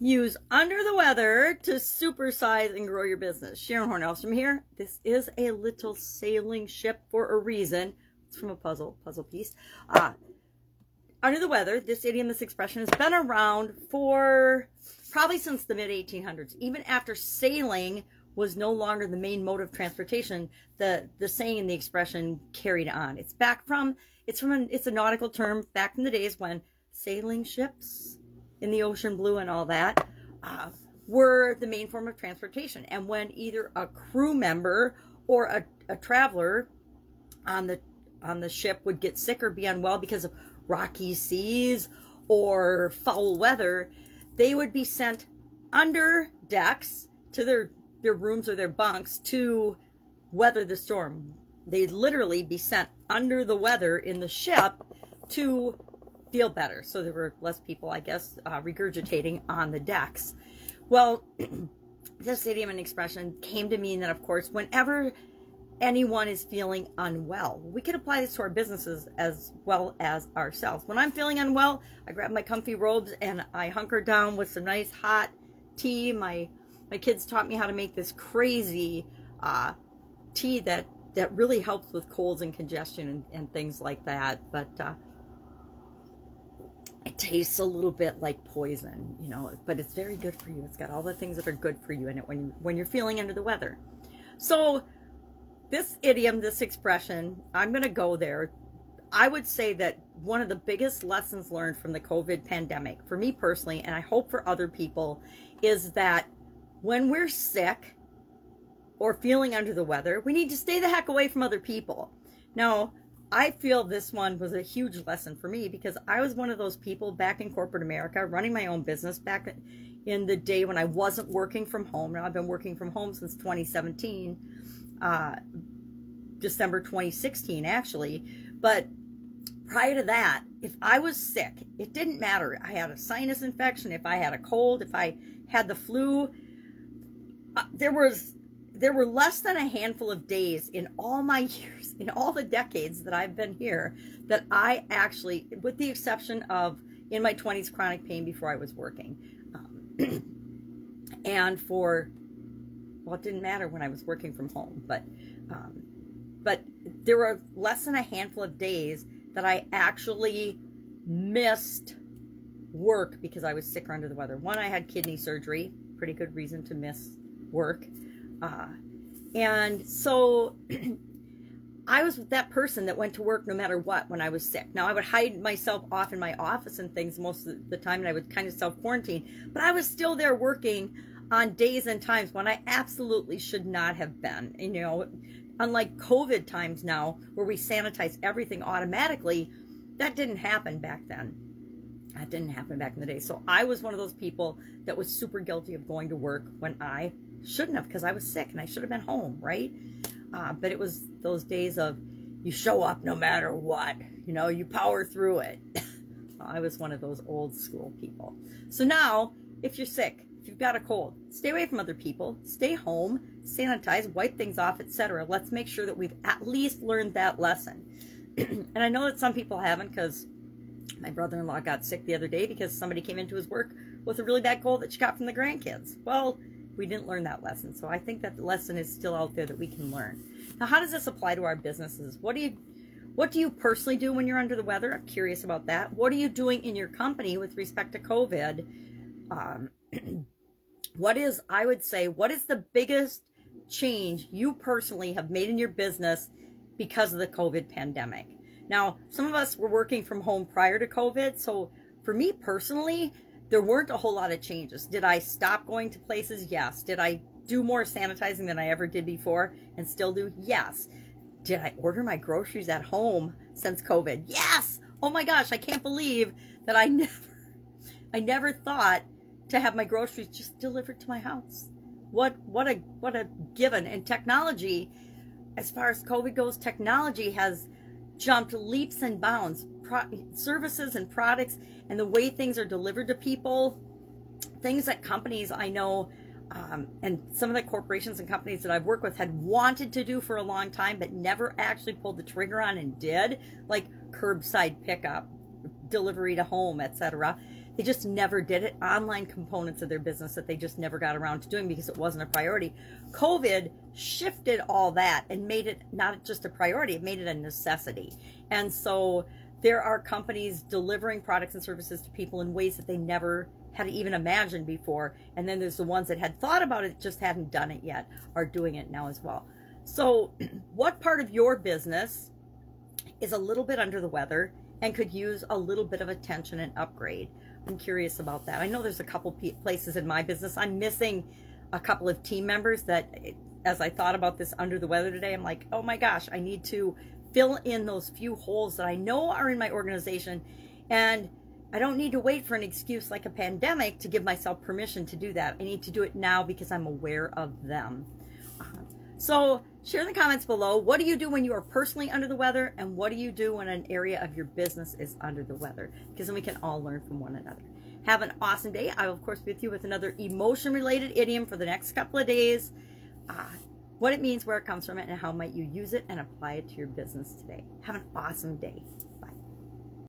use under the weather to supersize and grow your business. Sharon Hornelstrom here. This is a little sailing ship for a reason. It's from a puzzle, puzzle piece. Uh, under the weather, this idiom, this expression has been around for probably since the mid 1800s. Even after sailing was no longer the main mode of transportation, the, the saying and the expression carried on. It's back from, it's from, an, it's a nautical term back in the days when sailing ships in the ocean blue and all that, uh, were the main form of transportation. And when either a crew member or a, a traveler on the on the ship would get sick or be unwell because of rocky seas or foul weather, they would be sent under decks to their their rooms or their bunks to weather the storm. They'd literally be sent under the weather in the ship to feel better. So there were less people, I guess, uh, regurgitating on the decks. Well, this idiom and expression came to mean that, of course, whenever anyone is feeling unwell, we could apply this to our businesses as well as ourselves. When I'm feeling unwell, I grab my comfy robes and I hunker down with some nice hot tea. My my kids taught me how to make this crazy uh, tea that that really helps with colds and congestion and, and things like that. But uh, it tastes a little bit like poison, you know, but it's very good for you. It's got all the things that are good for you in it when you, when you're feeling under the weather. So this idiom, this expression, I'm going to go there. I would say that one of the biggest lessons learned from the COVID pandemic, for me personally, and I hope for other people, is that when we're sick or feeling under the weather, we need to stay the heck away from other people. Now, I feel this one was a huge lesson for me because I was one of those people back in corporate America running my own business back in the day when I wasn't working from home. Now I've been working from home since 2017, uh, December 2016, actually. But prior to that, if I was sick, it didn't matter. I had a sinus infection, if I had a cold, if I had the flu, uh, there was there were less than a handful of days in all my years, in all the decades that I've been here, that I actually, with the exception of in my 20s, chronic pain before I was working. Um, and for, well, it didn't matter when I was working from home, but, um, but there were less than a handful of days that I actually missed work because I was sick or under the weather. One, I had kidney surgery, pretty good reason to miss work. Uh, and so I was that person that went to work no matter what when I was sick. Now I would hide myself off in my office and things most of the time, and I would kind of self quarantine. But I was still there working on days and times when I absolutely should not have been. You know, unlike COVID times now where we sanitize everything automatically, that didn't happen back then. That didn't happen back in the day. So I was one of those people that was super guilty of going to work when I shouldn't have because I was sick and I should have been home, right? Uh, but it was those days of you show up no matter what, you know, you power through it. I was one of those old school people. So now, if you're sick, if you've got a cold, stay away from other people, stay home, sanitize, wipe things off, etc. Let's make sure that we've at least learned that lesson. and I know that some people haven't because my brother-in-law got sick the other day because somebody came into his work with a really bad cold that she got from the grandkids. Well, we didn't learn that lesson. So I think that the lesson is still out there that we can learn. Now, how does this apply to our businesses? What do you what do you personally do when you're under the weather? I'm curious about that. What are you doing in your company with respect to COVID? Um, what is, I would say, what is the biggest change you personally have made in your business because of the COVID pandemic? Now, some of us were working from home prior to COVID. So for me personally, there weren't a whole lot of changes. Did I stop going to places? Yes. Did I do more sanitizing than I ever did before and still do? Yes. Did I order my groceries at home since COVID? Yes. Oh my gosh, I can't believe that I never I never thought to have my groceries just delivered to my house. What what a what a given. And technology as far as COVID goes, technology has jumped leaps and bounds. Pro- services and products and the way things are delivered to people, things that companies I know um, and some of the corporations and companies that I've worked with had wanted to do for a long time, but never actually pulled the trigger on and did, like curbside pickup, delivery to home, etc. They just never did it. Online components of their business that they just never got around to doing because it wasn't a priority. COVID shifted all that and made it not just a priority, it made it a necessity. And so there are companies delivering products and services to people in ways that they never had even imagined before. And then there's the ones that had thought about it, just hadn't done it yet, are doing it now as well. So, what part of your business is a little bit under the weather and could use a little bit of attention and upgrade? I'm curious about that. I know there's a couple places in my business. I'm missing a couple of team members that, as I thought about this under the weather today, I'm like, oh my gosh, I need to fill in those few holes that I know are in my organization. And I don't need to wait for an excuse like a pandemic to give myself permission to do that. I need to do it now because I'm aware of them. Uh-huh. So, share in the comments below what do you do when you are personally under the weather, and what do you do when an area of your business is under the weather? Because then we can all learn from one another. Have an awesome day. I will, of course, be with you with another emotion related idiom for the next couple of days. Uh, what it means, where it comes from, and how might you use it and apply it to your business today. Have an awesome day.